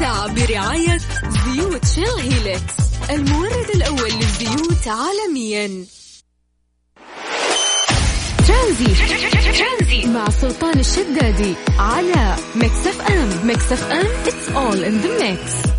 برعاية زيوت شيل هيلكس المورد الأول للزيوت عالميا. ترانزيت مع سلطان الشدادي على ميكس أف أم. ميكس أف أم it's all in the mix.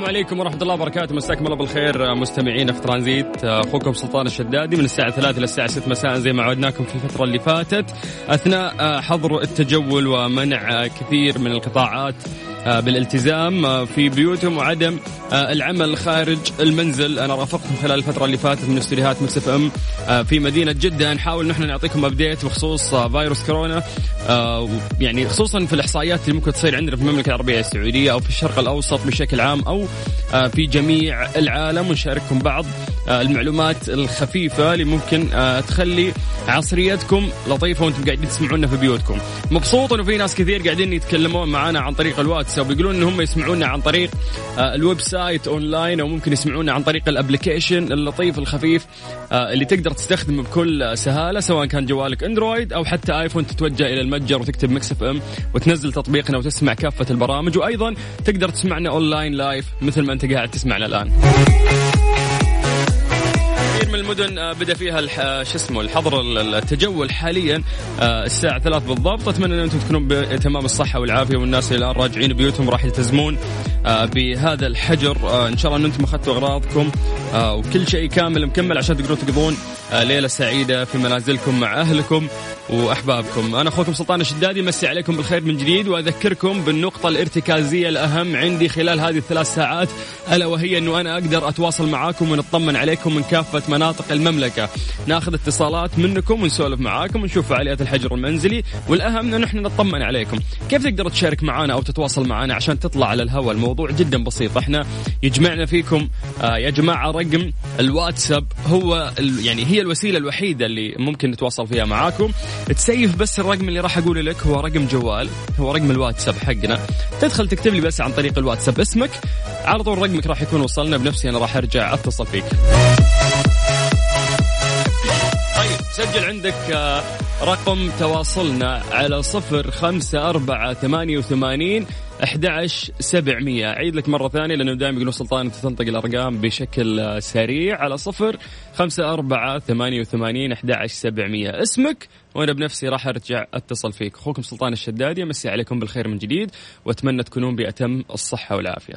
السلام عليكم ورحمة الله وبركاته. مساكم الله بالخير مستمعين في ترانزيت. أخوكم سلطان الشدادي من الساعة 3 إلى الساعة 6 مساء زي ما عودناكم في الفترة اللي فاتت. أثناء حظر التجول ومنع كثير من القطاعات بالالتزام آه، في بيوتهم وعدم آه، العمل خارج المنزل. أنا رافقتكم خلال الفترة اللي فاتت من استديوهات مكس إف إم في مدينة جدة. نحاول نحن نعطيكم update بخصوص فيروس كورونا يعني خصوصا في الإحصائيات اللي ممكن تصير عندنا في المملكة العربية السعودية أو في الشرق الأوسط بشكل عام أو في جميع العالم. ونشارككم بعض المعلومات الخفيفة اللي ممكن تخلي عصريتكم لطيفة وأنتم قاعدين تسمعونا في بيوتكم. مبسوط انه في ناس كثير قاعدين يتكلمون معنا عن طريق الواتس. واتساب يقولون ان هم يسمعونا عن طريق آه، ال website online أو ممكن يسمعونا عن طريق ال application اللطيف الخفيف آه، اللي تقدر تستخدمه بكل سهالة سواء كان جوالك أندرويد أو حتى آيفون تتوجه إلى المتجر وتكتب مكس إف إم وتنزل تطبيقنا وتسمع كافة البرامج وأيضا تقدر تسمعنا online live مثل ما أنت قاعد تسمعنا الآن. من المدن آه، بدا فيها شو اسمه الحظر التجول حاليا آه، الساعة 3 بالضبط. أتمنى أن أنتم تكونون بتمام الصحة والعافية والناس اللي الآن راجعين بيوتهم راح يلتزمون آه، بهذا الحجر. إن شاء الله أن أنتم أخذتوا أغراضكم وكل شيء كامل مكمل عشان تقدرون تقضون ليلة سعيدة في منازلكم مع أهلكم وأحبابكم. أنا أخوكم سلطان الشدادي مسي عليكم بالخير من جديد وأذكركم بالنقطة الارتكازية الأهم عندي خلال هذه الثلاث ساعات ألا وهي أنه أنا أقدر أتواصل معاكم ونطمن عليكم من كافة مناطق المملكة. ناخذ اتصالات منكم ونسولف معاكم ونشوف فعاليات الحجر المنزلي والأهم أنه نحن نطمن عليكم. كيف تقدر تشارك معنا أو تتواصل معنا عشان تطلع على الهواء؟ الموضوع جدا بسيط. إحنا يجمعنا فيكم آه يا جماعة رقم الواتساب هو يعني هي الوسيلة الوحيدة اللي ممكن نتواصل فيها معاكم. تسيف بس الرقم اللي راح أقوله لك هو رقم جوال هو رقم الواتساب حقنا. تدخل تكتب لي بس عن طريق الواتساب اسمك على طول رقمك راح يكون وصلنا بنفسي أنا راح أرجع أتصل فيك. طيب سجل عندك آه، رقم تواصلنا على صفر خمسة أربعة ثمانية وثمانين 11700 عيد لك مرة ثانية لأنه دائما يقولون سلطان أنت تنطق الأرقام بشكل سريع على صفر خمسة أربعة ثمانية وثمانين أحد سبعمية. اسمك وأنا بنفسي راح أرجع أتصل فيك. أخوكم سلطان الشدادي أمسي عليكم بالخير من جديد وأتمنى تكونون بأتم الصحة والعافية.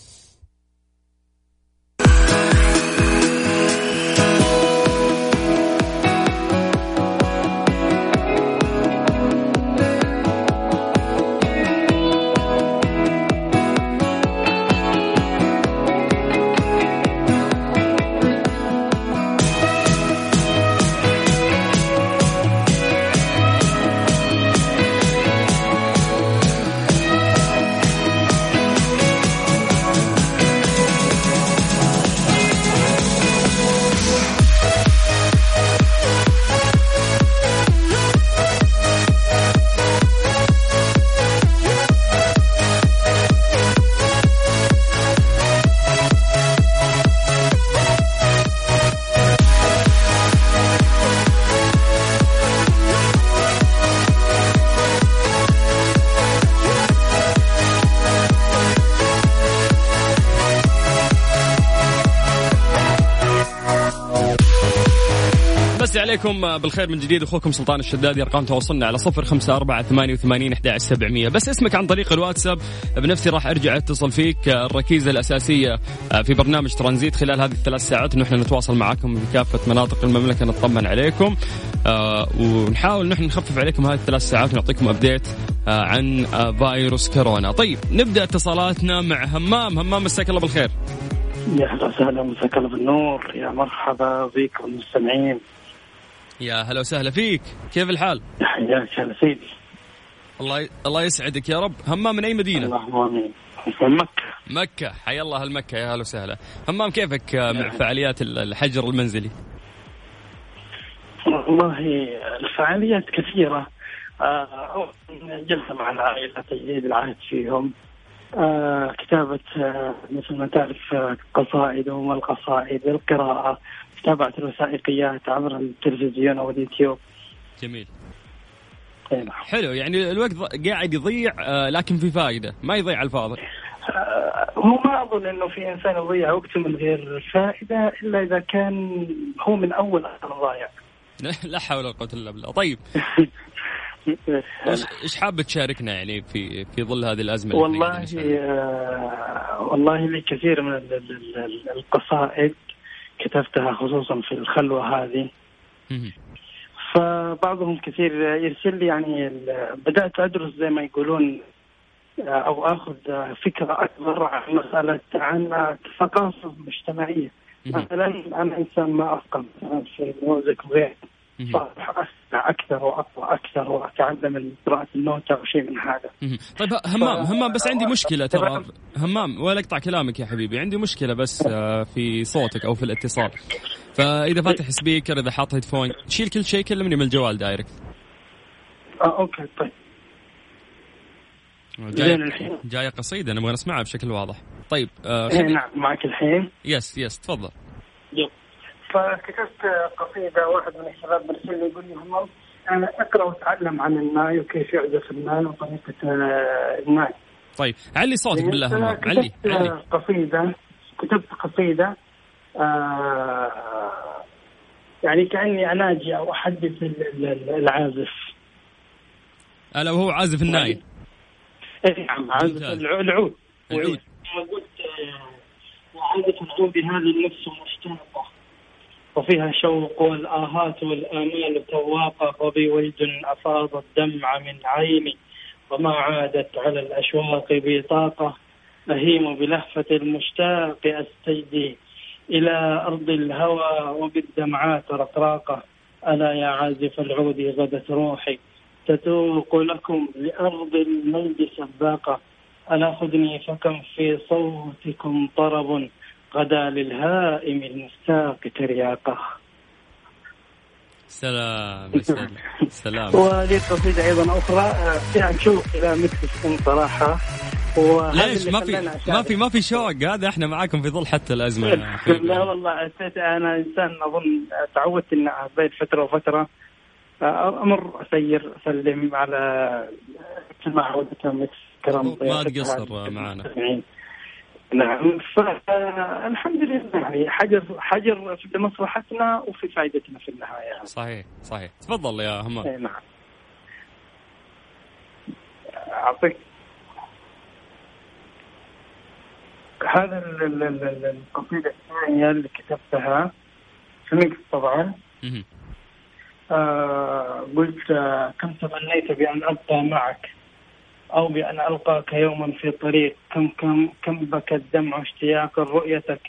عليكم بالخير من جديد. أخوكم سلطان الشدادي أرقام تواصلنا على صفر خمسة أربعة ثمانية وثمانين سبعمية. بس اسمك عن طريق الواتساب. بنفسي راح أرجع أتصل فيك الركيزة الأساسية في برنامج ترانزيت خلال هذه الثلاث ساعات. إحنا نتواصل معكم في كافة مناطق المملكة نطمن عليكم آه، ونحاول نحن نخفف عليكم هذه الثلاث ساعات ونعطيكم أبديت آه، عن آه، فيروس كورونا. طيب نبدأ اتصالاتنا مع همام. همام مساك الله بالخير. يا أهلا وسهلا مساك الله بالنور. يا مرحبا بكم المستمعين. يا هلا وسهلا فيك. كيف الحال؟ حياك هلا سيدي. الله الله يسعدك يا رب. همام من أي مدينة؟ اللهم آمين. من مكة. مكة. حيا الله المكة يا هلا وسهلا. همام كيفك مع فعاليات الحجر المنزلي؟ والله الفعاليات كثيرة. آه، جلسة مع العائلة تجديد العهد فيهم. آه، كتابة آه، مثل ما تعرف قصائد وما القصائد القراءة. متابعة الوثائقيات عبر التلفزيون أو اليوتيوب. جميل. نعم. حلو يعني الوقت قاعد يضيع لكن في فائدة ما يضيع على الفاضي هو ما أظن إنه في إنسان يضيع وقته من غير فائدة إلا إذا كان هو من أول أصلا ضايع. لا حول ولا قوة إلا بالله. طيب. إيش حاب تشاركنا يعني في في ظل هذه الأزمة والله آه والله لي كثير من القصائد كتبتها خصوصا في الخلوة هذه. فبعضهم كثير يرسل لي يعني بدأت أدرس زي ما يقولون آه، أو آخذ فكرة أكبر عن مسألة عن الثقافه المجتمعيه مثلا أنا إنسان ما أفقه في الموزك وغيره. أكثر وأقوى أكثر وأتعلم قراءه النوتة أو شيء من هذا. طيب همام همام بس عندي مشكلة ترى همام ولا أقطع كلامك يا حبيبي عندي مشكلة بس آه، في صوتك أو في الاتصال. فإذا فاتح speaker إذا حاط headphone شيل كل شيء كلمني من الجوال direct. آه okay طيب. جاية, جاية قصيدة نبغى نسمعها بشكل واضح. طيب آه إيه نعم معك الحين. yes yes تفضل. يب. فكتبت قصيدة واحد من الشباب مرسل لي يقول لي هم أقرأ وتعلم عن الناي وكيف يعزف الناي وطريقة آه، الناي. طيب علي صوتك بالله همام علي علي قصيدة كتبت قصيدة آه يعني كأني أناجي أو أحدث العازف. ألا وهو عازف الناي. إي نعم عازف العود. العود. قلت آه، عازف العود هذه النفس المشتاقه وفيها شوق والآهات والآمال تواقة وبي ولد أفاض الدمع من عيني وما عادت على الأشواق بطاقة أهيم بلهفة المشتاق أستجدي إلى أرض الهوى وبالدمعات رقراقة. ألا يا عازف العود غدت روحي. تتوق لكم لأرض المجد سباقة. ألا خذني فكم في صوتكم طرب. غدا للهائم المستاق ترياقه سلام سلام سلام. ولي قصيدة أيضا أخرى فيها شوق إلى مثل صراحة. ليش؟ ما في ما في ما في شوق. هذا إحنا معاكم في ظل حتى الأزمة. لا والله أنا إنسان أظن تعودت ان بين فترة وفترة. أمر اسير اسلم على مثل ما عودتنا كرم ما تقصر معنا. نعم فالحمد لله يعني حجر حجر في مصلحتنا وفي فائدتنا في النهاية. صحيح صحيح. تفضل يا همام. إيه، نعم. أعطيك. هذا القصيدة الثانية اللي كتبتها. في طبعا. آه قلت آه كم تمنيت بأن أبقى معك؟ أو بأن ألقاك يوما في طريق. كم كم كم بكى الدمع اشتياقا رؤيتك؟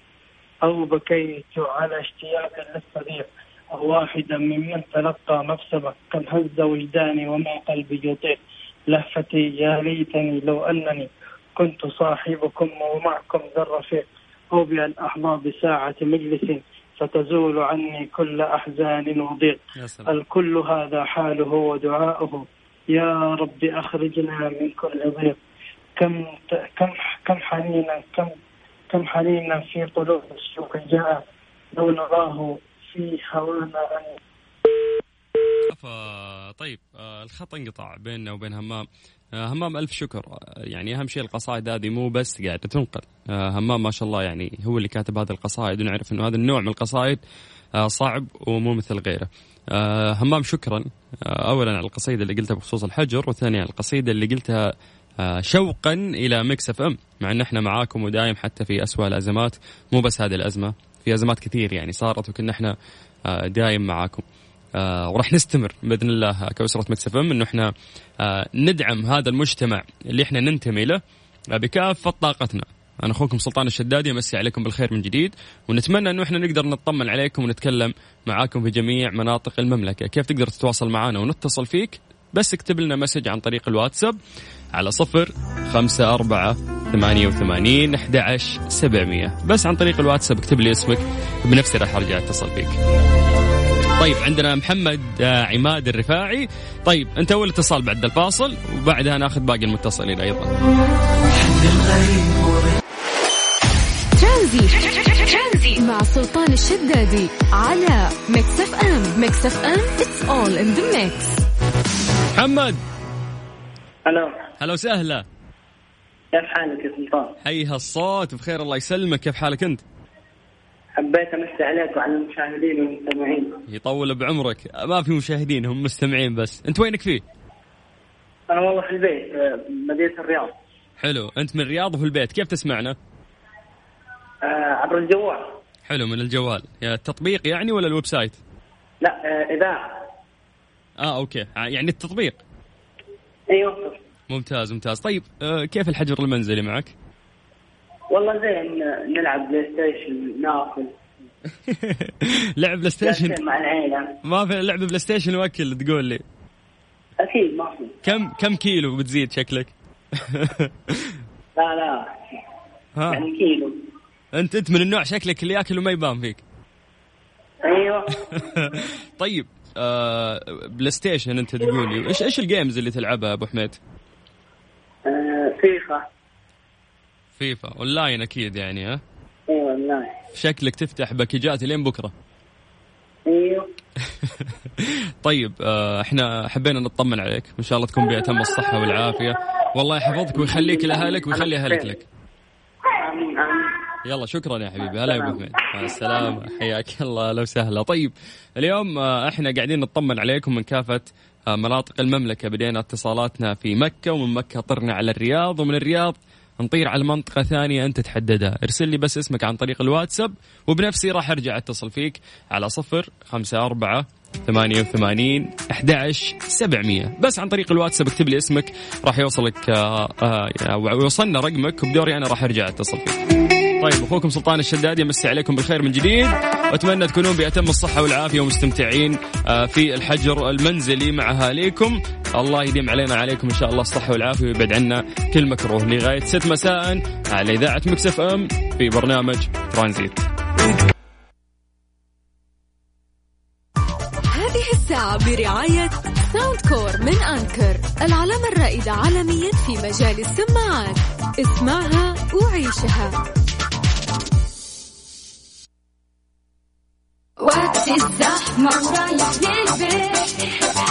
أو بكيت على اشتياق للصديق أو واحدا ممن تلقى مكسبك. كم هز وجداني وما قلبي يطيق. لهفتي يا ليتني لو أنني كنت صاحبكم ومعكم ذا الرفيق. أو بأن أحظى بساعة مجلس فتزول عني كل أحزان وضيق. الكل هذا حاله ودعاؤه. يا رب أخرجنا من كل ضيق. كم كم كم حنينا كم كم حنينا في قلوب الشوق جاء لو نراه في هوانا طيب آه الخط انقطع بيننا وبين همام. همام ألف شكر. يعني أهم شيء القصائد هذه مو بس قاعدة تنقل. آه، همام ما شاء الله يعني هو اللي كاتب هذه القصائد ونعرف إنه هذا النوع من القصائد آه، صعب ومو مثل غيره. همام شكرا. اولا على القصيدة اللي قلتها بخصوص الحجر وثانيا على القصيدة اللي قلتها شوقا إلى ميكس إف إم مع إن إحنا معاكم ودايم حتى في اسوء الأزمات. مو بس هذه الأزمة في أزمات كثير يعني صارت وكنا إحنا دايم معاكم. آه وراح نستمر بإذن الله كأسرة Mix FM إنه إحنا آه ندعم هذا المجتمع اللي إحنا ننتمي له آه بكافة طاقتنا. أنا أخوكم سلطان الشدادي أمسي عليكم بالخير من جديد ونتمنى إنه إحنا نقدر نطمن عليكم ونتكلم معاكم في جميع مناطق المملكة، كيف تقدر تتواصل معنا ونتصل فيك؟ بس اكتب لنا message عن طريق الواتساب على صفر خمسة أربعة ثمانية وثمانين أحد سبعمية بس عن طريق الواتساب اكتب لي اسمك بنفسي راح أرجع أتصل فيك طيب عندنا محمد آه، عماد الرفاعي. طيب انت اول اتصال بعد الفاصل وبعدها ناخذ باقي المتصلين أيضا. ترانزيت مع سلطان الشدادي على Mix FM Mix FM it's all in the mix محمد. هلا. هلا وسهلا. كيف حالك يا سلطان؟ حي هالصوت بخير الله يسلمك. كيف حالك أنت؟ حبيت امسي عليك وعلى المشاهدين والمستمعين. يطول بعمرك. ما في مشاهدين هم مستمعين بس. أنت وينك فيه؟ أنا والله في البيت مدينة الرياض. حلو. أنت من الرياض وفي البيت. كيف تسمعنا؟ آه عبر الجوال. حلو من الجوال. يا التطبيق يعني ولا ال website؟ لا آه إذاعة. آه okay. يعني التطبيق. أيوه ممتاز ممتاز. طيب آه كيف الحجر المنزلي معك؟ والله زين نلعب PlayStation ناكل. لعب PlayStation مع العيلة. ما في لعب PlayStation وأكل تقول لي. أكيد ما في. كم كم كيلو بتزيد شكلك؟ لا لا. ها. يعني كيلو. أنت أنت من النوع شكلك اللي ياكل وما يبان فيك. أيوه. طيب آه PlayStation أنت تقول لي إيش إيش ال games اللي تلعبها أبو حميد؟ آه FIFA. FIFA online أكيد يعني ها؟ أيوه أونلاين. شكلك تفتح باكيجات لين بكرة. أيوه. طيب آه إحنا حبينا نطمن عليك. وان شاء الله تكون بأتم الصحة والعافية. والله يحفظك ويخليك لأهلك ويخلي أهلك لك. آمين آمين. يلا شكرا يا حبيبي. هلا يا أبو حميد. مع السلامة. حياك الله. لو سهلة. طيب اليوم آه، إحنا قاعدين نطمن عليكم من كافة آه، مناطق المملكة. بدينا اتصالاتنا في مكة ومن مكة طرنا على الرياض ومن الرياض نطير على منطقة ثانية أنت تحددها. ارسل لي بس اسمك عن طريق الواتساب وبنفسي راح أرجع أتصل فيك على صفر خمسة أربعة ثمانية وثمانين أحد سبعمية. بس عن طريق الواتساب اكتب لي اسمك راح يوصلك آه، آه، ويوصلنا رقمك وبدوري أنا راح أرجع أتصل فيك. طيب أخوكم سلطان الشداد يمسي عليكم بالخير من جديد. واتمنى تكونون بأتم الصحة والعافية ومستمتعين آه، في الحجر المنزلي مع أهاليكم. الله يديم علينا عليكم إن شاء الله الصحة والعافية ويبعد عنا كل مكروه. لغاية 6 مساء على إذاعة مكسف إم في برنامج ترانزيت. هذه الساعة برعاية ساوند كور من أنكر العلامة الرائدة عالميا في مجال السماعات. اسمعها وعيشها. وقت الزحمة ورايح للبيت.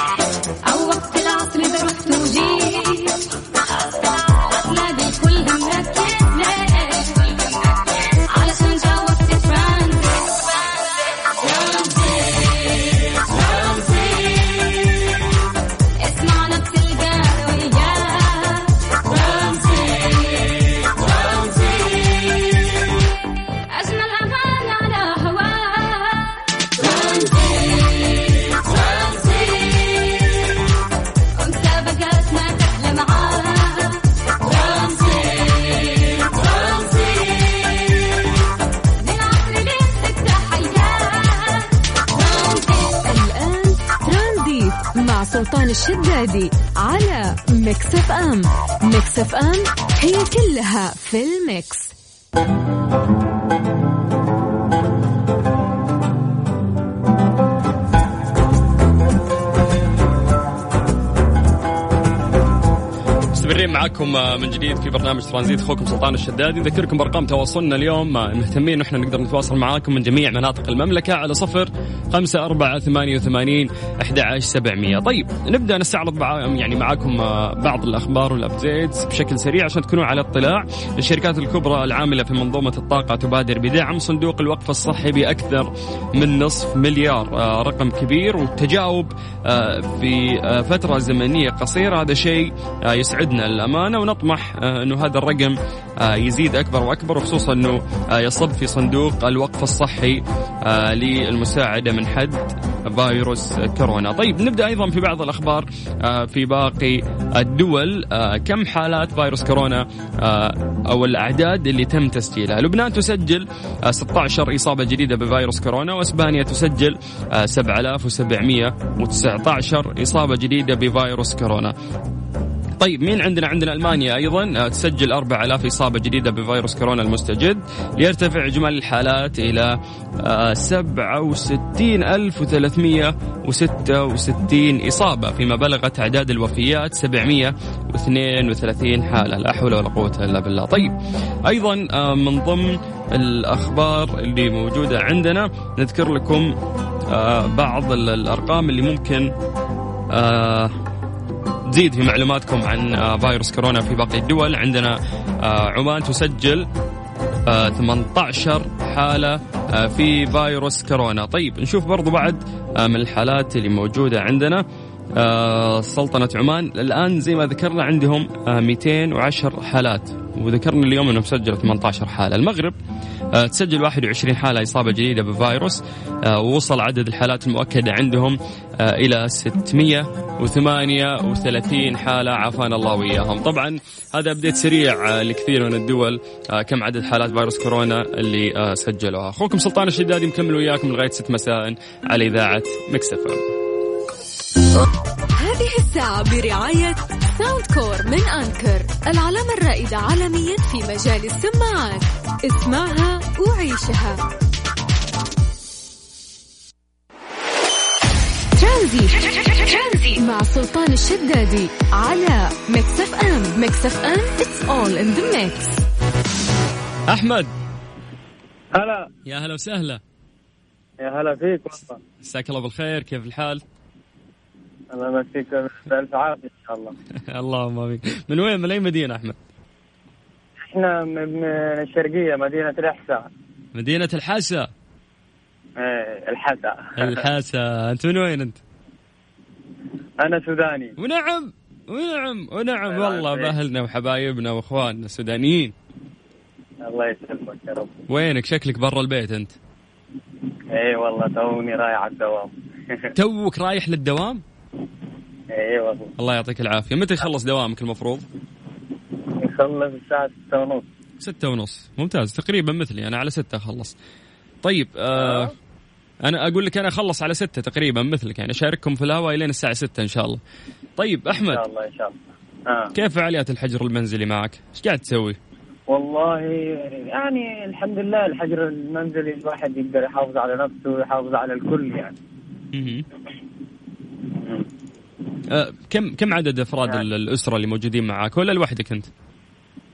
الشدادي على Mix FM Mix FM it's all in the mix. مستمرين معكم آه، من جديد في برنامج ترانزيت أخوكم سلطان الشدادي. نذكركم بأرقام تواصلنا اليوم آه، مهتمين ان إحنا نقدر نتواصل معاكم من جميع مناطق المملكة على صفر خمسة أربعة ثمانية وثمانين أحد سبعمية. طيب نبدأ نستعرض يعني معاكم آه، بعض الأخبار والأبديتس بشكل سريع عشان تكونوا على اطلاع. الشركات الكبرى العاملة في منظومة الطاقة تبادر بدعم صندوق الوقف الصحي بأكثر من نصف مليار رقم كبير. والتجاوب في فترة زمنية قصيرة هذا شيء يسعدنا. الأمانة ونطمح آه، أنه هذا الرقم آه، يزيد أكبر وأكبر وخصوصا أنه آه، يصب في صندوق الوقف الصحي للمساعدة من حد فيروس كورونا. طيب نبدأ أيضا في بعض الأخبار في باقي الدول كم حالات فيروس كورونا أو الأعداد اللي تم تسجيلها؟ لبنان تسجل 16 إصابة جديدة بفيروس كورونا وإسبانيا تسجل 7719 إصابة جديدة بفيروس كورونا. طيب مين عندنا؟ عندنا ألمانيا أيضا. آه، تسجل 4000 إصابة جديدة بفيروس كورونا المستجد. ليرتفع اجمالي الحالات إلى 67366 إصابة فيما بلغت أعداد الوفيات 732 حالة. لا حول ولا قوة إلا بالله. طيب أيضا آه، من ضمن الأخبار اللي موجودة عندنا نذكر لكم آه، بعض الأرقام اللي ممكن تزيد في معلوماتكم عن آه، فيروس كورونا في باقي الدول. عندنا آه، عمان تسجل 18 آه، حالة في فيروس كورونا. طيب نشوف برضو بعد من الحالات اللي موجودة عندنا. سلطنة عمان. الآن زي ما ذكرنا عندهم 210 حالات. وذكرنا اليوم أنه مسجل 18 حالة، المغرب آه، تسجل 21 حالة إصابة جديدة بفيروس آه، ووصل عدد الحالات المؤكدة عندهم آه، إلى 638 حالة. عافانا الله وإياهم، طبعا هذا update سريع لكثير من الدول كم عدد حالات فيروس كورونا اللي سجلوها، أخوكم سلطان الشدادي مكمل وياكم لغاية 6 مساء على إذاعة Mix FM. هذه الساعة برعاية Soundcore من Anker العلامة الرائدة عالميا في مجال السماعات. اسمعها وعيشها. ترانزيت. مع سلطان الشدادي على Mix FM Mix FM it's all in the mix. أحمد. هلا. يا هلا وسهلا. يا هلا فيك والله. مساك الله بالخير كيف الحال؟ الله يمسيك بألف عافية إن شاء الله. اللهم آمين. من وين؟ من أي مدينة أحمد؟ إحنا من الشرقية مدينة الإحساء. مدينة الحسا إيه الحسا الحسا أنت من وين أنت؟ أنا سوداني. ونعم ونعم ونعم. والله بأهلنا وحبايبنا وإخواننا السودانيين. الله يسلمك يا رب. وينك؟ شكلك برا البيت أنت؟ إيه والله توني رايح على الدوام. توك رايح للدوام؟ اي والله. الله يعطيك العافية. متى يخلص دوامك المفروض؟ يخلص الساعة 6 ونص. 6 ونص. ممتاز. تقريبا مثلي. أنا على 6 أخلص. طيب آه, آه. أنا أقول لك أنا أخلص على 6 تقريبا مثلك. يعني أشارككم في الهواء إلين الساعة 6 إن شاء الله. طيب أحمد. ان شاء الله إن شاء الله. آه. كيف فعاليات الحجر المنزلي معك؟ إيش قاعد تسوي؟ والله يعني الحمد لله الحجر المنزلي الواحد يقدر يحافظ على نفسه ويحافظ على الكل يعني. أه كم كم عدد أفراد يعني. الأسرة اللي موجودين معك ولا لوحدك أنت؟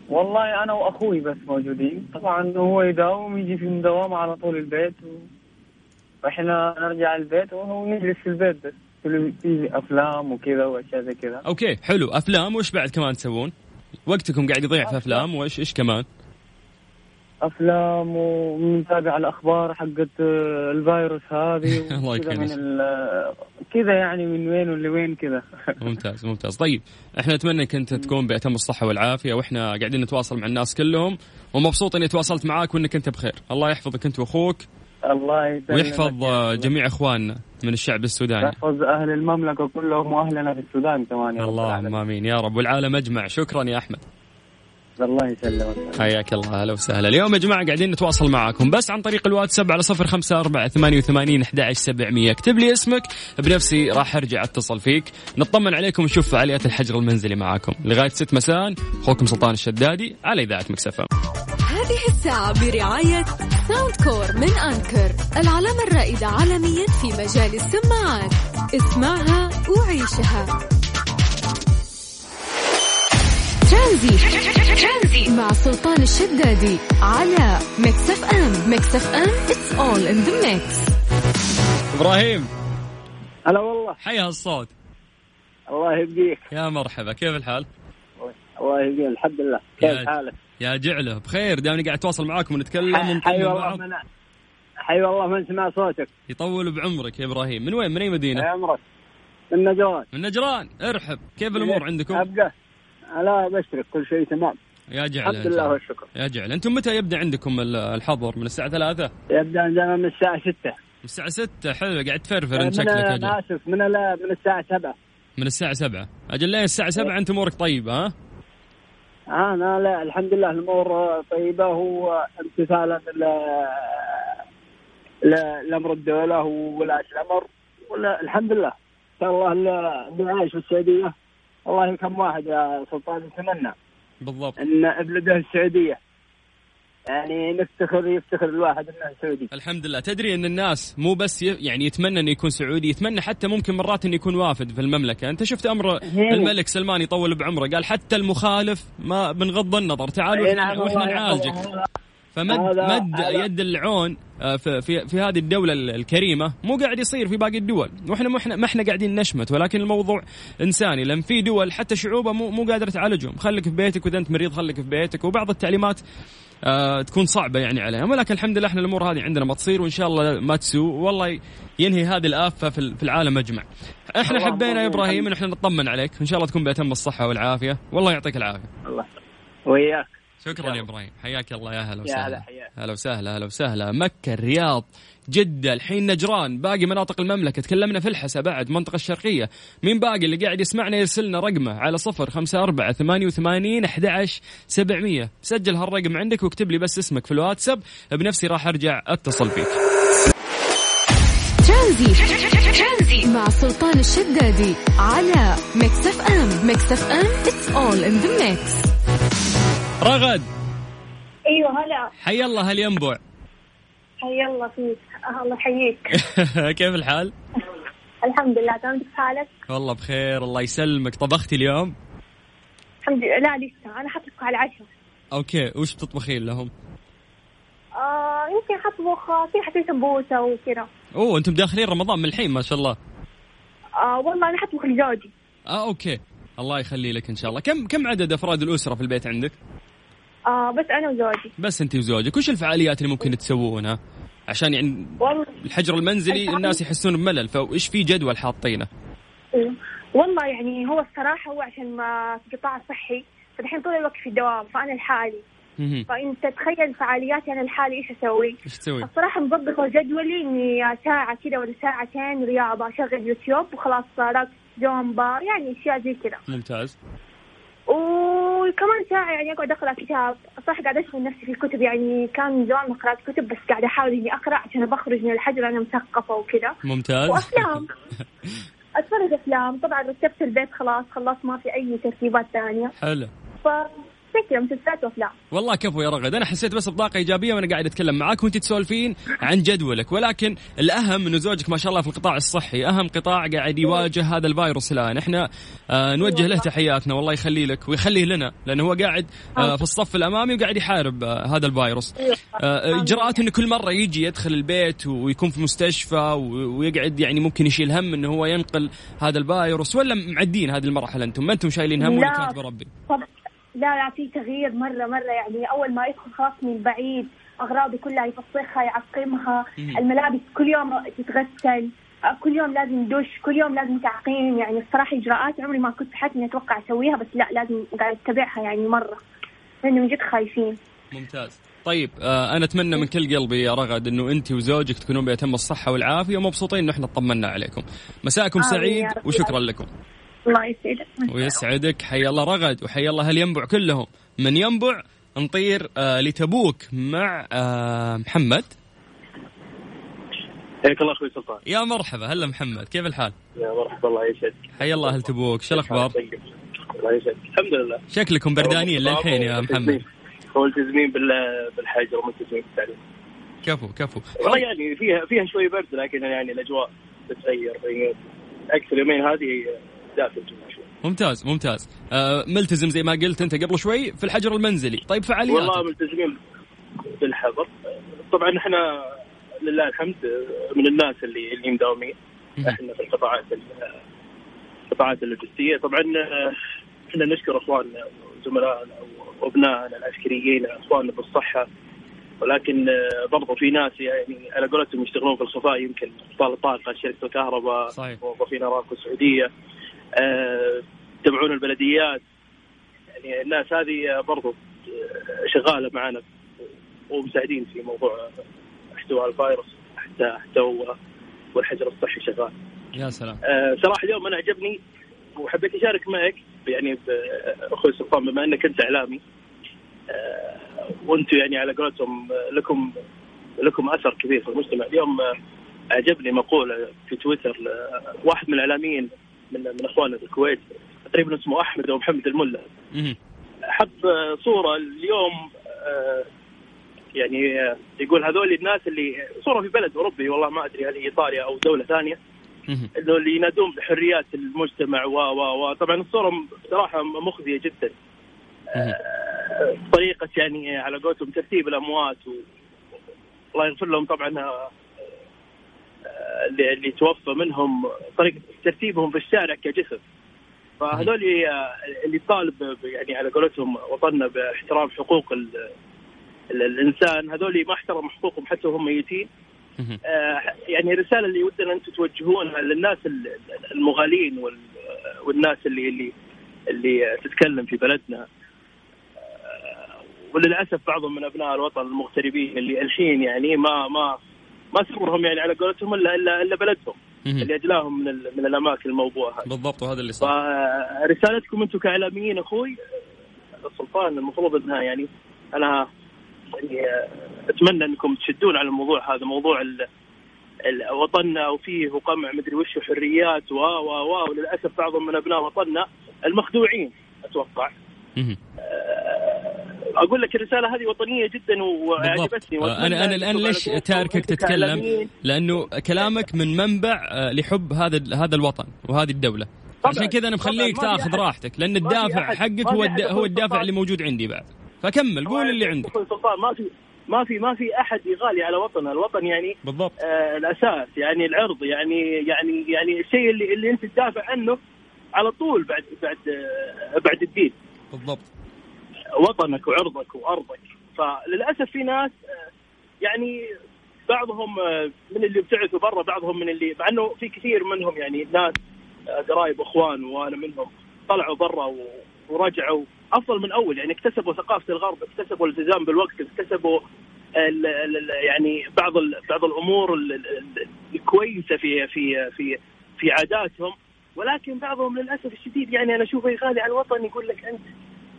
والله أنا وأخوي بس موجودين طبعا هو يداوم يجي في الدوام على طول البيت و... وإحنا نرجع البيت وهو نجلس في البيت بس في أفلام وكذا وأشياء زي كذا أوكي حلو أفلام وش بعد كمان تسوون؟ وقتكم قاعد يضيع في أفلام وايش إيش كمان؟ أفلام ومتابع الأخبار حقت الفيروس هذه الله يكرمك. كذا يعني من وين ولوين كذا. ممتاز ممتاز. طيب إحنا نتمنى إنك أنت تكون بأتم الصحة والعافية وإحنا قاعدين نتواصل مع الناس كلهم ومبسوط إني تواصلت معاك وإنك أنت بخير. الله يحفظك أنت وأخوك الله يسلمك ويحفظ جميع إخواننا من الشعب السوداني. يحفظ أهل المملكة كلهم وأهلنا في السودان كمان اللهم آمين. يا رب والعالم أجمع. شكرا يا أحمد. الله يسلمك. حياك الله أهلا وسهلا. اليوم يا جماعة قاعدين نتواصل معاكم بس عن طريق الواتساب على صفر خمسة أربعة ثمانية وثمانين أحد سبعمية. اكتب لي اسمك بنفسي راح أرجع أتصل فيك. نطمن عليكم ونشوف فعاليات الحجر المنزلي معاكم. لغاية ست مساء أخوكم سلطان الشدادي على إذاعة Mix FM هذه الساعة برعاية Soundcore من Anker العلامة الرائدة عالميا في مجال السماعات. اسمعها وعيشها. ترانزيت. مع سلطان الشدادي على Mix FM Mix FM it's all in the mix إبراهيم. هلا والله. حيا الصوت الله يبقيك يا مرحبا كيف الحال؟ الله يبقيك الحمد لله. يا- كيف حالك؟ يا جعله بخير. دامني قاعد أتواصل معاكم ونتكلم حي والله من حي والله من سمع صوتك. يطول بعمرك يا إبراهيم. من وين؟ من أي مدينة؟ يا عمرك. من نجران. من نجران. ارحب. كيف الأمور عندكم؟ أبقى. لا بشترك كل شيء تمام. يا جعله الحمد لله. والشكر. يا جعله أنتم متى يبدأ عندكم ال- الحظر؟ من الساعة 3 من يبدأ عندنا من الساعة 6 الساعة 6 حلو قاعد تفرفر انت من شكلك يا أنا آسف من من الساعة 7 من الساعة 7 أجل لين الساعة 7 أنت أمورك طيبة ها؟ أنا لا الحمد لله الأمور طيبة وامتثالا ل- ل- لأمر الدولة وولاة الأمر. ولا الحمد لله. إن شاء الله ال- اللي عايش في السعودية والله كم واحد يا سلطان نتمنى. بالضبط. إن بلده السعودية. يعني نفتخر يفتخر الواحد انه سعودي. الحمد لله. تدري إن الناس مو بس يعني يتمنى إنه يكون سعودي يتمنى حتى ممكن مرات إنه يكون وافد في المملكة. أنت شفت أمر. الملك سلمان يطول بعمره؟ قال حتى المخالف ما بنغض النظر. تعالوا إي وإحنا, نعم وإحنا نعالجك. فمد مد يد العون آه، في, في في هذه الدولة ال- الكريمة مو قاعد يصير في باقي الدول. وإحنا ما إحنا ما إحنا قاعدين نشمت ولكن الموضوع إنساني. لأن في دول حتى شعوبها مو مو قادرة تعالجهم. خليك في بيتك وإذا أنت مريض خليك في بيتك. وبعض التعليمات آه تكون صعبة يعني عليهم. ولكن الحمد لله إحنا الأمور هذه عندنا ما تصير وإن شاء الله ما تسوء. والله ينهي هذه الآفة في ال- في العالم أجمع. إحنا حبينا يا. إبراهيم إن إحنا نطمن عليك. وان شاء الله تكون بأتم الصحة والعافية. والله يعطيك العافية. الله. وياك شكرا يا إبراهيم. حياك الله يا هلا يا هلا وسهلا حياك. هلا وسهلا هلا وسهلا. مكة الرياض جدة الحين نجران. باقي مناطق المملكة. تكلمنا في الحسا بعد. منطقة الشرقية. مين باقي اللي قاعد يسمعنا يرسلنا رقمه على صفر خمسة أربعة ثمانية وثمانين أحد سبعمية. سجل هالرقم عندك واكتب لي بس اسمك في الواتساب. بنفسي راح أرجع أتصل فيك. ترانزيت. مع سلطان الشدادي على Mix FM. Mix FM it's all in the mix رغد. أيوه هلا. حي الله أهل ينبع حي الله فيك. الله يحييك. كيف الحال؟ الحمد لله تمام. كيف حالك؟ والله بخير الله يسلمك. طبختي اليوم؟ الحمد لله. لا لسه. أنا حطبخ على العشاء. okay. وش بتطبخين لهم؟ آه يمكن حطبخ في حتى سمبوسه وكذا. أوه أنتم داخلين رمضان من الحين ما شاء الله. آه والله أنا حطبخ لزوجي آه okay. الله يخلي لك إن شاء الله. كم كم عدد أفراد الأسرة في البيت عندك؟ آه بس أنا وزوجي. بس أنت وزوجك. وش الفعاليات اللي ممكن تسوونها؟ عشان يعني الحجر المنزلي الناس يحسون بملل. فايش في جدول حاطينه؟ والله يعني هو الصراحة هو عشان ما في قطاع صحي فالحين طول الوقت في الدوام فأنا لحالي. فانت تخيل فعالياتي أنا لحالي إيش أسوي؟ إيش تسوي؟ الصراحة مضبطة جدولي إني ساعة كذا ولا ساعتين رياضة أشغل يوتيوب وخلاص رقص زومبا يعني أشياء زي كذا. ممتاز. وكمان ساعة يعني أقعد أقرأ كتاب. صح قاعد أشغل نفسي في الكتب يعني كان زمان ما قرأت كتب بس قاعدة أحاول إني أقرأ عشان بخرج من الحجر أنا مثقفة وكذا. ممتاز. وأفلام. أتفرج أفلام. طبعا رتبت البيت خلاص خلاص ما في أي ترتيبات ثانية. حلو. ف كذا مسلسلات وأفلام. والله كفو يا رغد. أنا حسيت بس بطاقة إيجابية وأنا قاعد أتكلم معاك وأنت تسولفين عن جدولك. ولكن الأهم انه زوجك ما شاء الله في القطاع الصحي. أهم قطاع قاعد يواجه هذا الفيروس الآن. إحنا آه نوجه له تحياتنا. والله يخلي لك ويخليه لنا. لأنه هو قاعد آه في الصف الأمامي وقاعد يحارب آه هذا الفيروس. آه اجراءات إنه كل مرة يجي يدخل البيت ويكون في مستشفى ويقعد يعني ممكن يشيل هم إنه هو ينقل هذا الفيروس. ولا معدين هذه المرحله أنتم؟ ما أنتم شايلين هم ولا لا. كاتب ربي؟ لا لا في تغيير مرة مرة يعني أول ما يدخل خلاص من بعيد أغراضه كلها يفسخها يعقمها. الملابس كل يوم تتغسل كل يوم لازم دش كل يوم لازم تعقيم يعني الصراحة إجراءات عمري ما كنت إني أتوقع أسويها بس لا لازم قاعد أتبعها يعني مرة لأنه من جد خايفين ممتاز طيب آه أنا أتمنى من كل قلبي يا رغد إنه انت وزوجك تكونون بأتم الصحة والعافية ومبسوطين إنه إحنا طمنا عليكم مساكم آمين سعيد. وشكرا لكم الله يسعدك. ويسعدك. حي الله رغد وحي الله هل ينبع كلهم. من ينبع نطير آه لتبوك مع آه محمد. حياك الله أخوي سلطان. يا مرحبا. هلا محمد. كيف الحال؟ يا مرحبا. الله يسعدك. حي الله أهل تبوك. شو الأخبار؟ الله يسعدك. الحمد لله. شكلكم بردانين للحين يا محمد. بال- بالحجر وملتزمين بالتعليم. كفو كفو. والله يعني فيها فيها شوي برد لكن يعني الأجواء تتغير. يعني أكثر يومين هذه الجو شوي ممتاز ممتاز. آه ملتزم زي ما قلت انت قبل شوي في الحجر المنزلي. طيب فعاليات؟ والله ملتزمين بالحظر طبعا إحنا لله الحمد من الناس اللي اللي مداومين. إحنا في القطاعات ال- القطاعات اللوجستية. طبعا آه، إحنا نشكر إخواننا وزملائنا وأبنائنا العسكريين إخواننا بالصحة. ولكن آه، برضو في ناس يعني على قولتهم يشتغلون في الخفاء يمكن اطفال الطاقة شركة الكهرباء صحيح. موظفين ارامكو السعودية. يتبعون البلديات. يعني الناس هذه برضو آه، شغالة معنا ومساعدين في موضوع احتواء الفيروس حتى حتى والحجر الصحي شغال. يا سلام. آه، صراحة اليوم أنا عجبني وحبيت أشارك معك يعني باخوي سلطان بما أنك أنت إعلامي آه، وأنتم يعني على قولتهم آه، لكم لكم أثر كبير في المجتمع. اليوم آه، أعجبني مقولة في تويتر واحد من الإعلاميين من من اخواننا في الكويت تقريبا اسمه أحمد أو محمد الملا. حط صورة اليوم آه، يعني آه، يقول هذول الناس اللي صورة في بلد أوروبي والله ما أدري هل هي إيطاليا أو دولة ثانية. انه اللي ينادون بحريات المجتمع و و و طبعا الصورة بصراحة مخزية جدا. آه، طريقة يعني على قولتهم ترتيب الأموات و... الله يغفر لهم طبعا اللي اللي توفى منهم طريقة ترتيبهم في الشارع كجسد فهذول آه، اللي طالب يعني على قولتهم وطننا باحترام حقوق ال... ال- الإنسان هذول ما احترموا حقوقهم حتى وهم ميتين. آه، يعني الرساله اللي ودنا أنتم توجهونها للناس ال- المغالين وال- والناس اللي اللي اللي تتكلم في بلدنا. آه، وللأسف بعضهم من أبناء الوطن المغتربين اللي الحين يعني ما ما ما سرهم يعني على قولتهم الا الا إلا بلدهم. اللي أجلاهم من من الأماكن الموضوعة هذه. بالضبط وهذا اللي صار. فرسالتكم أنتم كإعلاميين أخوي السلطان المفروض إنها يعني أنا يعني آه، أتمنى أنكم تشدون على الموضوع هذا موضوع وطننا وفيه وقمع مدري وش وحريات و و و وللأسف بعضهم من أبناء وطننا المخدوعين أتوقع. أقول لك الرسالة هذه وطنية جدا وعجبتني. أنا أنا الآن ليش تاركك تتكلم؟ لأنه كلامك من منبع آه، لحب هذا هذا الوطن وهذه الدولة. عشان كذا أنا مخليك تاخذ راحتك لأن الدافع حقك هو هو الدافع. اللي موجود عندي بعد. فكمل قول اللي عندك. سلطان ما في ما في ما في أحد يغالي على وطنه الوطن يعني بالضبط. آه الأساس يعني العرض يعني يعني يعني الشيء اللي اللي أنت تدافع عنه على طول بعد بعد آه بعد الدين. بالضبط. وطنك وعرضك وأرضك. فللأسف في ناس آه يعني بعضهم آه من اللي ابتعثوا برا بعضهم من اللي مع إنه في كثير منهم يعني ناس آه قرايب وإخوان وأنا منهم طلعوا برا ورجعوا. أفضل من أول يعني اكتسبوا ثقافة الغرب اكتسبوا الالتزام بالوقت اكتسبوا ال ال يعني بعض بعض الأمور ال- ال- الكويسة في في في في عاداتهم. ولكن بعضهم للأسف الشديد يعني أنا أشوفه يغالي على الوطن يقول لك أنت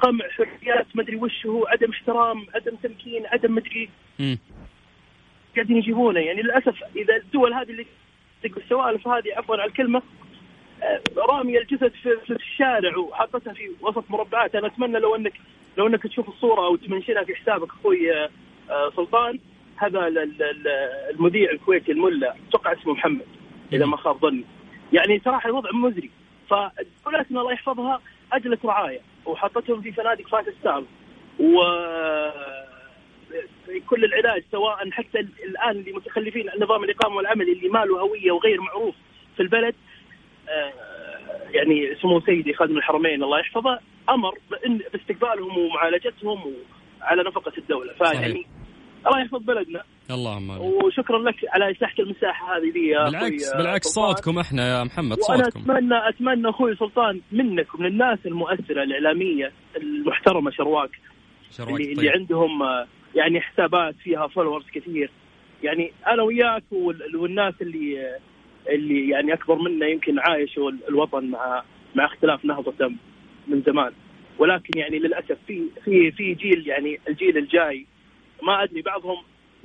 قمع حريات مدري وش هو عدم احترام عدم تمكين عدم مدري. قاعدين يجيبونه. يعني للأسف إذا الدول هذه اللي تقول السوالف هذه عفوا على الكلمة آه، راميه الجسد في, الشارع وحاطتها في وسط مربعات. أنا أتمنى لو انك لو إنك تشوف الصورة أو تمنشنها في حسابك أخوي آه، آه، سلطان. هذا ال- ال- ال- المذيع الكويتي الملا أتوقع اسمه محمد إذا ما خاب ظني. يعني صراحة الوضع مزري. فدولتنا الله يحفظها اجلت رعاية. وحطتهم في فنادق فات ستار و كل العلاج سواء حتى الآن اللي متخلفين عن نظام الإقامة والعمل اللي ما له هوية وغير معروف في البلد آه، يعني سمو سيدي خادم الحرمين الله يحفظه أمر بإن باستقبالهم ومعالجتهم على نفقة الدولة. فيعني الله يحفظ بلدنا. اللهم آمين. وشكرا لك على اتاحه المساحة هذه لي يا بالعكس بالعكس سلطان. صوتكم إحنا يا محمد وأنا صوتكم اتمنى أتمنى أخوي سلطان منك ومن الناس المؤثرة الإعلامية المحترمة شرواك شرواك اللي, اللي طيب عندهم آه، يعني حسابات فيها فولورز كثير يعني أنا وياك وال- والناس اللي آه، اللي يعني أكبر منا يمكن عايشوا ال- الوطن مع مع اختلاف نهضة دم من زمان ولكن يعني للأسف في في في جيل يعني الجيل الجاي ما أدري بعضهم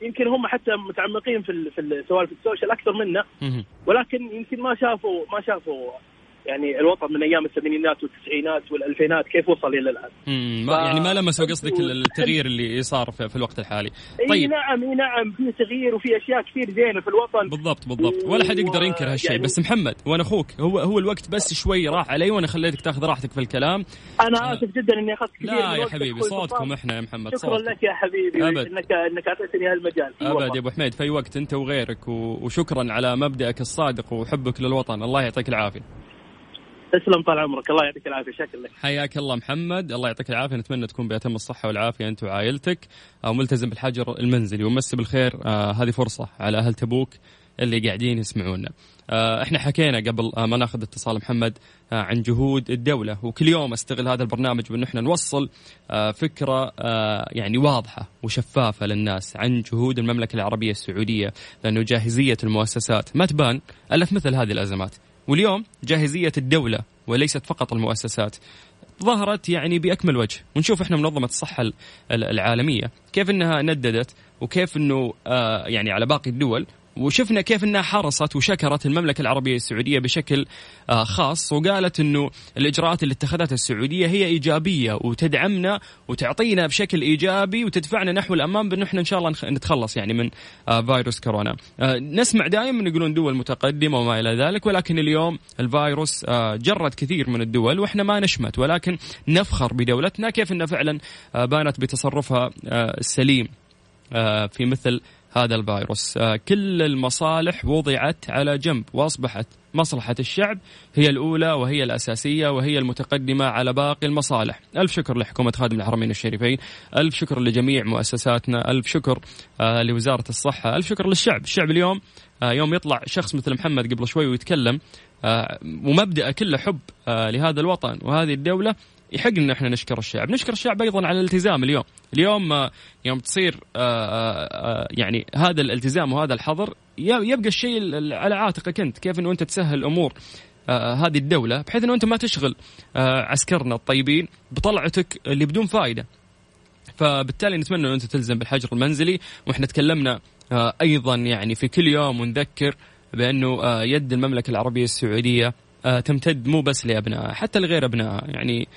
يمكن هم حتى متعمقين في ال- في ال- سوالف السوشيال أكثر منا. ولكن يمكن ما شافوا ما شافوا يعني الوطن من أيام الثمانينات والتسعينات والألفينات كيف وصل إلى الآن؟ امم ما يعني ما لمسوا قصدك التغيير اللي صار في, في الوقت الحالي. طيب اي نعم إي نعم في تغيير وفي أشياء كثير زينة في الوطن بالضبط بالضبط ولا حد يقدر ينكر هالشيء يعني بس محمد وأنا أخوك هو هو الوقت بس شوي راح علي وأنا خليتك تاخذ راحتك في الكلام. أنا آسف جدا إني أخذت كثير لا يا حبيبي صوتكم إحنا يا محمد شكرا لك يا حبيبي أبد. انك إنك أعطيتني هالمجال أبد يا أبو حميد في وقت أنت وغيرك وشكرا على مبدأك الصادق وحبك للوطن الله يعطيك العافية. تسلم طال عمرك. الله يعطيك العافية. شكرا لك. حياك الله محمد. الله يعطيك العافية. نتمنى تكون بأتم الصحة والعافية أنت وعائلتك. أو ملتزم بالحجر المنزلي. ومسي بالخير. آه هذه فرصة على أهل تبوك اللي قاعدين يسمعونا. آه إحنا حكينا قبل آه ما ناخذ اتصال محمد آه عن جهود الدولة. وكل يوم أستغل هذا البرنامج بانه إحنا نوصل آه فكرة آه يعني واضحة وشفافة للناس عن جهود المملكة العربية السعودية. لأنه جاهزية المؤسسات. ما تبان إلا في مثل هذه الأزمات. واليوم جاهزية الدولة وليست فقط المؤسسات. ظهرت يعني بأكمل وجه. ونشوف إحنا منظمة الصحة العالمية كيف إنها نددت وكيف إنه آه يعني على باقي الدول وشفنا كيف إنها حرصت وشكرت المملكة العربية السعودية بشكل آه، خاص وقالت إنه الإجراءات اللي اتخذتها السعودية هي إيجابية وتدعمنا وتعطينا بشكل إيجابي وتدفعنا نحو الامام بانه إحنا إن شاء الله نتخلص يعني من آه، فيروس كورونا. آه، نسمع دائما يقولون دول متقدمة وما إلى ذلك ولكن اليوم الفيروس جرد كثير من الدول وإحنا ما نشمت ولكن نفخر بدولتنا كيف إنها فعلا بانت بتصرفها السليم في مثل هذا الفيروس. آه، كل المصالح وضعت على جنب وأصبحت مصلحة الشعب هي الأولى وهي الأساسية وهي المتقدمة على باقي المصالح. ألف شكر لحكومة خادم الحرمين الشريفين. ألف شكر لجميع مؤسساتنا. ألف شكر آه، لوزارة الصحة. ألف شكر للشعب. الشعب اليوم آه، يوم يطلع شخص مثل محمد قبل شوي ويتكلم ومبدأ كله حب لهذا الوطن وهذه الدولة. يحق ان إحنا نشكر الشعب، نشكر الشعب أيضا على الالتزام اليوم، اليوم آه، يوم تصير آه، آه، يعني هذا الالتزام وهذا الحظر يبقى الشيء على عاتقك أنت، كيف إنه أنت تسهل امور هذه الدولة بحيث إنه أنت ما تشغل عسكرنا الطيبين بطلعتك اللي بدون فائدة. فبالتالي نتمنى إنه أنت تلزم بالحجر المنزلي. وإحنا تكلمنا أيضا يعني في كل يوم ونذكر بأنه يد المملكة العربية السعودية تمتد مو بس لأبنائها حتى لغير أبنائها. يعني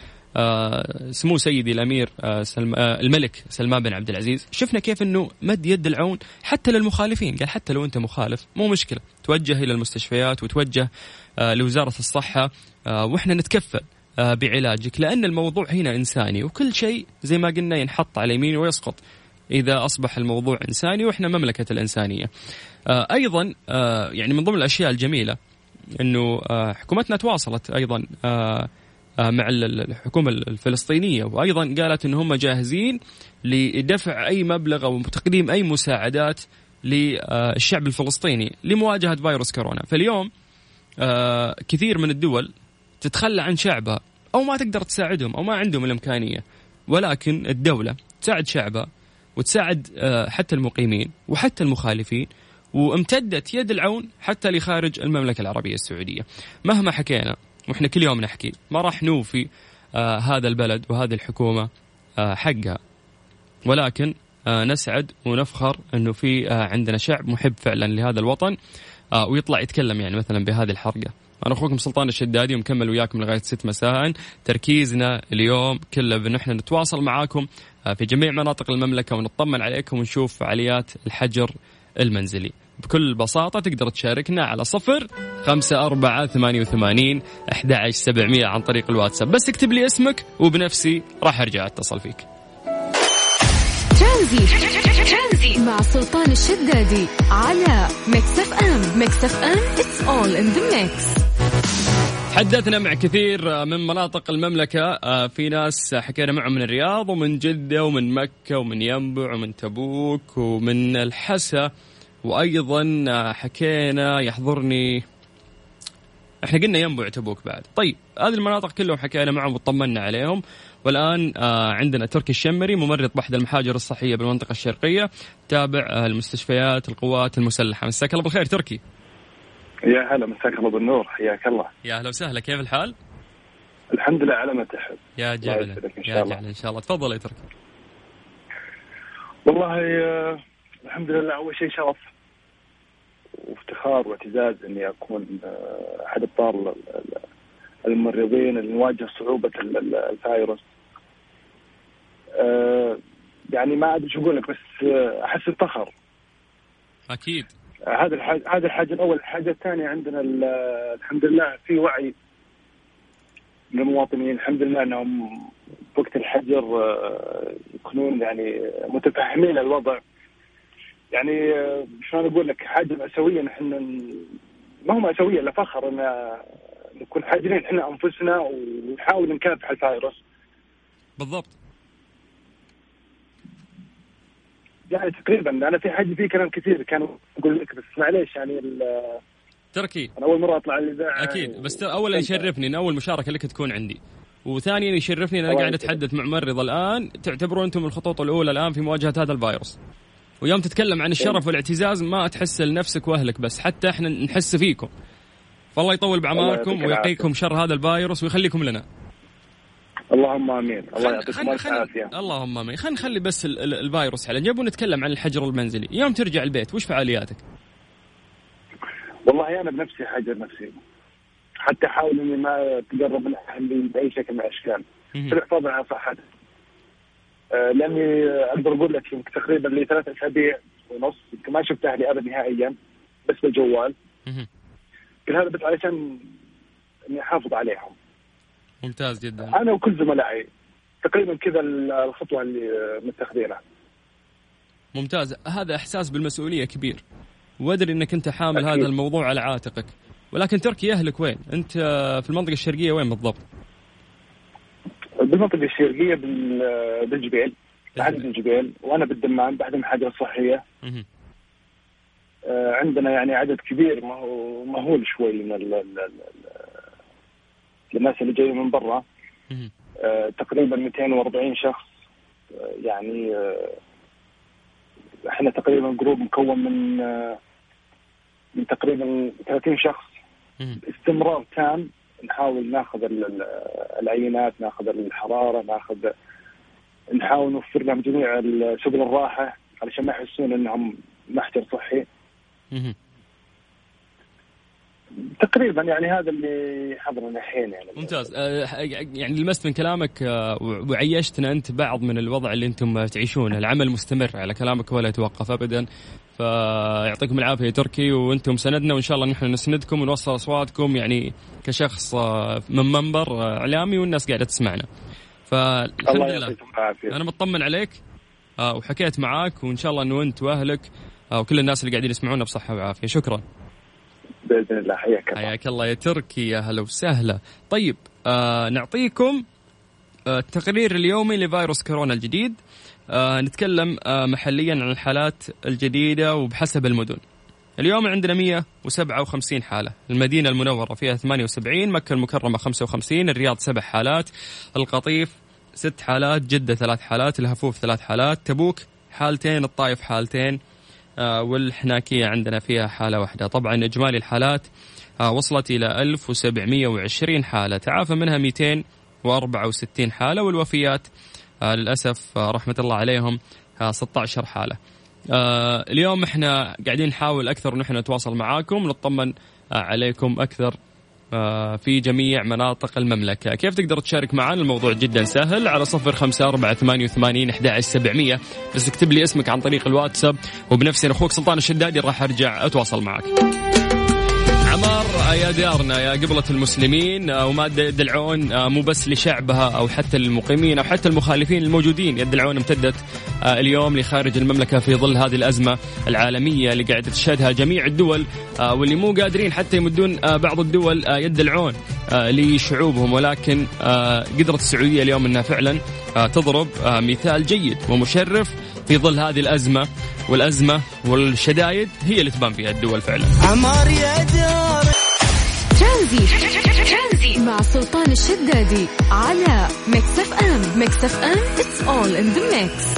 سمو سيدي الأمير آه، سلم آه، الملك سلمان بن عبد العزيز. شفنا كيف إنه مد يد العون حتى للمخالفين. قال حتى لو أنت مخالف مو مشكلة. توجه إلى المستشفيات وتوجه لوزارة الصحة وإحنا نتكفل بعلاجك. لأن الموضوع هنا إنساني وكل شيء زي ما قلنا ينحط على يمين ويسقط. إذا أصبح الموضوع إنساني وإحنا مملكة الإنسانية. أيضا يعني من ضمن الأشياء الجميلة إنه حكومتنا تواصلت أيضا آه، مع الحكومة الفلسطينية. وأيضا قالت أن هم جاهزين لدفع أي مبلغ أو تقديم أي مساعدات للشعب الفلسطيني لمواجهة فيروس كورونا. فاليوم آه، كثير من الدول تتخلى عن شعبها أو ما تقدر تساعدهم أو ما عندهم الإمكانية. ولكن الدولة تساعد شعبها وتساعد آه، حتى المقيمين وحتى المخالفين وامتدت يد العون حتى لخارج المملكة العربية السعودية. مهما حكينا وإحنا كل يوم نحكي. ما راح نوفي آه هذا البلد وهذه الحكومة آه حقها. ولكن آه نسعد ونفخر إنه في آه عندنا شعب محب فعلا لهذا الوطن آه ويطلع يتكلم يعني مثلا بهذه الحرقة. أنا أخوكم سلطان الشدادي ومكمل وياكم لغاية 6 مساء. تركيزنا اليوم كله بان إحنا نتواصل معاكم آه، في جميع مناطق المملكة ونطمن عليكم ونشوف فعاليات الحجر المنزلي. بكل بساطة تقدر تشاركنا على صفر خمسة أربعة ثمانية وثمانين أحد سبعمية عن طريق الواتساب. بس اكتب لي اسمك وبنفسي راح أرجع أتصل فيك. ترانزيت. مع سلطان الشدادي على Mix FM Mix FM it's all in the mix. حدثنا مع كثير من مناطق المملكة. آه، في ناس حكينا معهم من الرياض ومن جدة ومن مكة ومن ينبع ومن تبوك ومن الحسا. وأيضا حكينا يحضرني. إحنا قلنا ينبع تبوك بعد. طيب هذه المناطق كلهم حكينا معهم وطمنا عليهم. والآن آه عندنا تركي الشمري ممرض بحث المحاجر الصحية بالمنطقة الشرقية تابع آه المستشفيات القوات المسلحة. مساك الله بالخير تركي. يا هلا مساك الله بالنور. حياك الله. يا أهلا وسهلا. كيف الحال؟ الحمد لله على ما تحب. يا جعل يا جعل إن شاء الله. تفضل يا تركي. والله آه الحمد لله أول شيء شرف. وافتخار واعتزاز إني أكون آه، أحد ابطال الممرضين اللي نواجه صعوبة ال- ال- الفيروس. آه، يعني ما أدري شو أقول لك بس آه، أحس بفخر. أكيد. هذا الحاجة هذا الحاجة الأول. الحاجة الثانية عندنا ال- الحمد لله في وعي من المواطنين الحمد لله إنهم وقت الحجر يكونون يعني متفهمين الوضع. يعني شلون أقول لك حاجة مأساوية نحن ما هو مأساوية الا فخر إن نكون حاجرين إحنا أنفسنا ونحاول نكافح الفيروس. بالضبط. يعني تقريبا أنا في حاجة في كلام كثير كانوا أقول لك بس معليش يعني تركي. أنا أول مرة أطلع الاذاعه أكيد بس اولا يشرفني ان أول مشاركة لك تكون عندي. وثانيا يشرفني ان أنا قاعد. أتحدث مع ممرض الآن تعتبرون أنتم الخطوط الأولى الآن في مواجهة هذا الفيروس. ويوم تتكلم عن الشرف إيه. والاعتزاز ما تحس لنفسك وأهلك بس حتى إحنا نحس فيكم. فالله يطول بعمركم يعطيك ويقيكم شر هذا الفيروس ويخليكم لنا. اللهم آمين. الله يعطيكم خل- ألف خل- عافية. اللهم آمين. خلينا نخلي بس ال- ال- الفيروس على جنب ونتكلم عن الحجر المنزلي. يوم ترجع البيت وش فعالياتك؟ والله أنا بنفسي حاجر نفسي. حتى احاول إني ما اتقرب من أهلي بأي شكل من الأشكال. في الحفاظ على صحتي آه، لاني أقدر أقول لك يمكن تقريبا لي ثلاث أسابيع ونص يمكن ما شفت أهلي ابدا نهائيا بس بالجوال. كل هذا بس علشان إني أحافظ عليهم. ممتاز جدا. أنا وكل زملائي تقريبا كذا الخطوة اللي آه، متخذينها. ممتاز. هذا إحساس بالمسؤولية كبير. وأدري إنك أنت حامل أكيد. هذا الموضوع على عاتقك. ولكن تركي أهلك وين؟ أنت في المنطقة الشرقية وين بالضبط؟ بالمنطقة الشرقيه بال- بالجبيل بعد الجبيل وأنا بالدمام بعد المحاجر الصحيه. آه، عندنا يعني عدد كبير ما هو مهول شوي من ال ال ال الناس اللي جايين من برا. آه، تقريبا 240 شخص آه، يعني آه، إحنا تقريبا جروب مكون من آه، من تقريبا 30 شخص. باستمرار تام نحاول ناخذ ال- ال- العينات ناخذ الحرارة ناخذ نحاول نوفر لهم جميع سبل الراحة علشان ما يحسون إنهم محجر صحي. تقريبا يعني هذا اللي حضرنا الحين يعني. ممتاز. آه، يعني لمست من كلامك آه، وعيشتنا أنت بعض من الوضع اللي أنتم تعيشونه. العمل مستمر على كلامك ولا يتوقف ابدا. فيعطيكم العافية تركي وأنتم سندنا وإن شاء الله نحن نسندكم ونوصل أصواتكم يعني كشخص آه، من منبر إعلامي والناس قاعدة تسمعنا. فالحمد لله. العافية. أنا مطمن عليك وحكيت معاك وإن شاء الله أنه أنت وأهلك وكل الناس اللي قاعدين يسمعونا بصحة وعافية. شكرا. بإذن الله. حياك الله. حياك الله يا تركي يا هلا وسهلا. طيب آه نعطيكم آه التقرير اليومي لفيروس كورونا الجديد. آه نتكلم آه محليا عن الحالات الجديدة وبحسب المدن. اليوم عندنا 157 حالة. المدينة المنورة فيها 78 مكة المكرمة 55 الرياض سبع حالات القطيف ست حالات جدة ثلاث حالات الهفوف ثلاث حالات تبوك حالتين الطايف حالتين والحناكية عندنا فيها حالة واحدة. طبعا إجمالي الحالات آه، وصلت إلى 1720 حالة. تعافى منها 264 حالة والوفيات آه، للأسف آه، رحمة الله عليهم آه، 16 حالة. آه، اليوم إحنا قاعدين نحاول أكثر ونحن نتواصل معاكم نطمن آه، عليكم أكثر. آه، في جميع مناطق المملكة. كيف تقدر تشارك معنا الموضوع جدا سهل. على صفر خمسة أربعة ثمانية وثمانين أحد سبعمية. بس اكتب لي اسمك عن طريق الواتساب. وبنفسي أخوك سلطان الشدادي راح أرجع أتواصل معك. عمار آه، يا ديارنا يا قبلة المسلمين آه، وما يدلعون آه، مو بس لشعبها أو حتى للمقيمين أو حتى المخالفين الموجودين يدلعون امتدت اليوم لخارج المملكة في ظل هذه الأزمة العالمية اللي قاعدة تشهدها جميع الدول واللي مو قادرين حتى يمدون بعض الدول يد العون آه، لشعوبهم. ولكن قدرت السعودية اليوم أنها فعلا تضرب مثال جيد ومشرف في ظل هذه الأزمة. والأزمة والشدايد هي اللي تبان فيها الدول فعلا. عمار يا دار ترانزي. مع سلطان الشدادي على Mix FM. Mix FM it's all in the mix.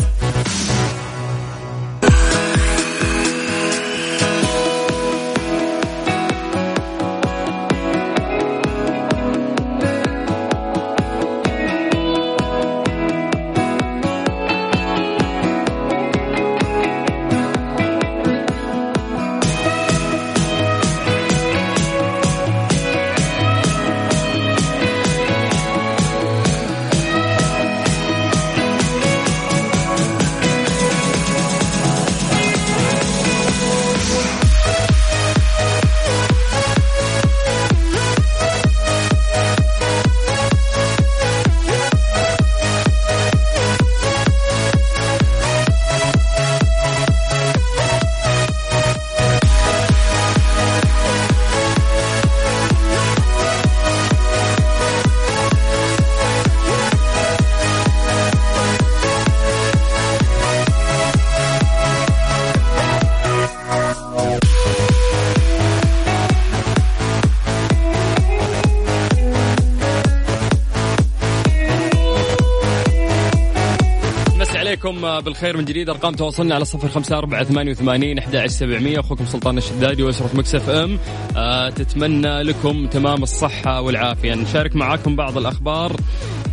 عليكم بالخير من جديد. أرقام تواصلنا على صفر خمسة أربعة ثمانية وثمانين أحد سبعمية. أخوكم سلطان الشدادي وأسرة مكسف أم. آه تتمنى لكم تمام الصحة والعافية. نشارك معاكم بعض الأخبار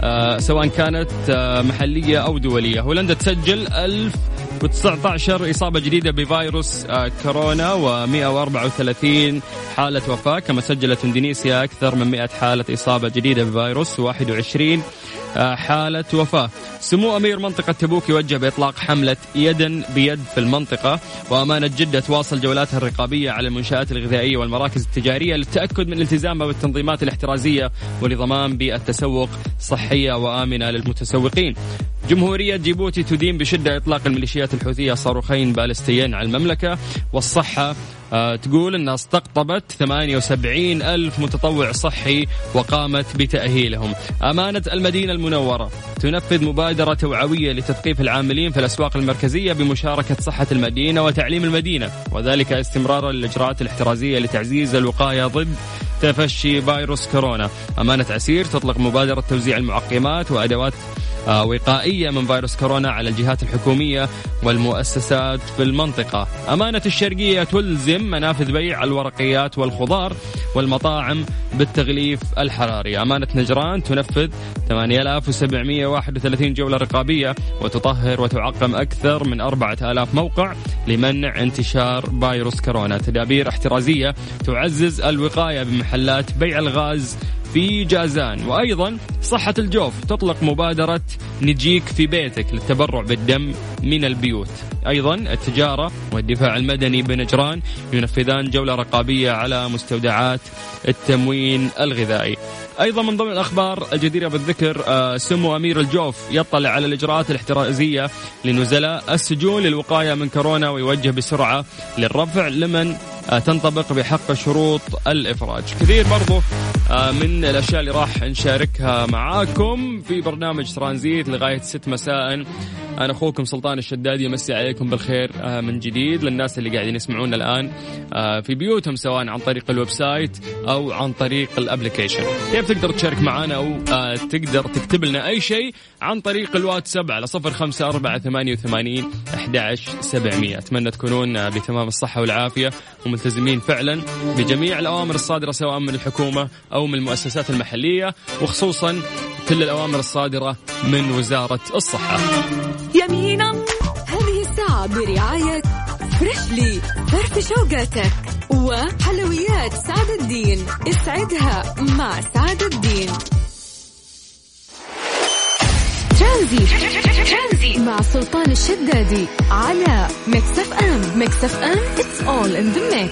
آه سواء كانت آه محلية أو دولية. هولندا تسجل ألف و19 إصابة جديدة بفيروس آه، كورونا و134 حالة وفاة. كما سجلت إندونيسيا أكثر من 100 حالة إصابة جديدة بفيروس و21 آه، حالة وفاة. سمو أمير منطقة تبوك يوجه بإطلاق حملة يدا بيد في المنطقة وأمانة جدة تواصل جولاتها الرقابية على المنشآت الغذائية والمراكز التجارية للتأكد من التزامها بالتنظيمات الاحترازية ولضمان بيئة تسوق صحية وآمنة للمتسوقين. جمهورية جيبوتي تدين بشدة إطلاق الميليشيات الحوثية صاروخين بالستيين على المملكة والصحة آه، تقول أنها استقطبت 78 ألف متطوع صحي وقامت بتأهيلهم. أمانة المدينة المنورة تنفذ مبادرة توعوية لتثقيف العاملين في الأسواق المركزية بمشاركة صحة المدينة وتعليم المدينة وذلك استمرارا للإجراءات الاحترازية لتعزيز الوقاية ضد تفشي فيروس كورونا. أمانة عسير تطلق مبادرة توزيع المعقمات وأدوات آه، وقائية من فيروس كورونا على الجهات الحكومية والمؤسسات في المنطقة. أمانة الشرقية تلزم منافذ بيع الورقيات والخضار والمطاعم بالتغليف الحراري. أمانة نجران تنفذ 8731 جولة رقابية وتطهر وتعقم أكثر من 4000 موقع لمنع انتشار فيروس كورونا. تدابير احترازية تعزز الوقاية بمحلات بيع الغاز في جازان. وأيضا صحة الجوف تطلق مبادرة نجيك في بيتك للتبرع بالدم من البيوت. أيضا التجارة والدفاع المدني بنجران ينفذان جولة رقابية على مستودعات التموين الغذائي. أيضا من ضمن الأخبار الجديرة بالذكر آه، سمو أمير الجوف يطلع على الإجراءات الاحترازية لنزلاء السجون للوقاية من كورونا ويوجه بسرعة للرفع لمن آه، تنطبق بحق شروط الإفراج. كثير برضو من الأشياء اللي راح نشاركها معاكم في برنامج ترانزيت لغاية 6 مساء. أنا أخوكم سلطان الشدادي يمسي عليكم بالخير آه، من جديد للناس اللي قاعدين يسمعونا الآن في بيوتهم سواء عن طريق ال website أو عن طريق ال application كيف تقدر تشارك معنا أو تقدر تكتب لنا أي شيء عن طريق الواتساب على صفر خمسة أربعة ثمانية وثمانين أحد سبعمية. أتمنى تكونون بتمام الصحة والعافية وملتزمين فعلا بجميع الأوامر الصادرة سواء من الحكومة أو من المؤسسات المحلية وخصوصا كل الأوامر الصادرة من وزارة الصحة. يمينا هذه الساعة برعاية Freshly فرفش أوقاتك وحلويات سعد الدين. اسعدها مع سعد الدين. ترانزي مع سلطان الشدادي على Mix FM. Mix FM it's all in the mix.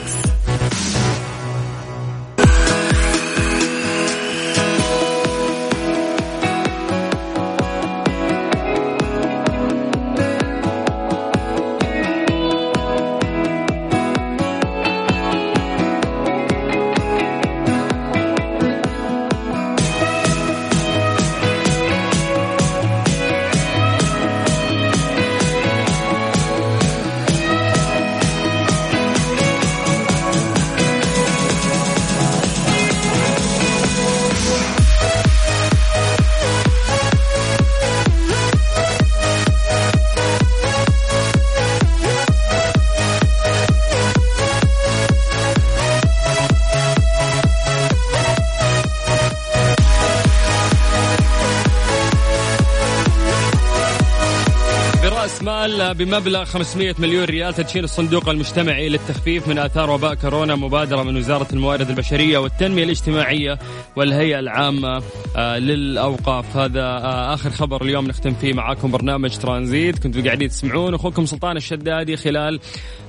بمبلغ 500 مليون ريال تدشين الصندوق المجتمعي للتخفيف من آثار وباء كورونا مبادرة من وزارة الموارد البشرية والتنمية الاجتماعية والهيئة العامة آه، للأوقاف. هذا آه، آخر خبر اليوم نختم فيه معاكم برنامج ترانزيت. كنتوا قاعدين تسمعون أخوكم سلطان الشدادي خلال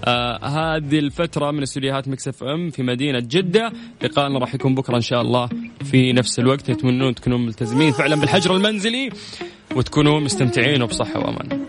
آه، هذه الفترة من استديوهات مكسف إم في مدينة جدة. لقاءنا راح يكون بكرة إن شاء الله في نفس الوقت. نتمنون تكونوا ملتزمين فعلا بالحجر المنزلي وتكونوا مستمتعين وبصحة وأمان.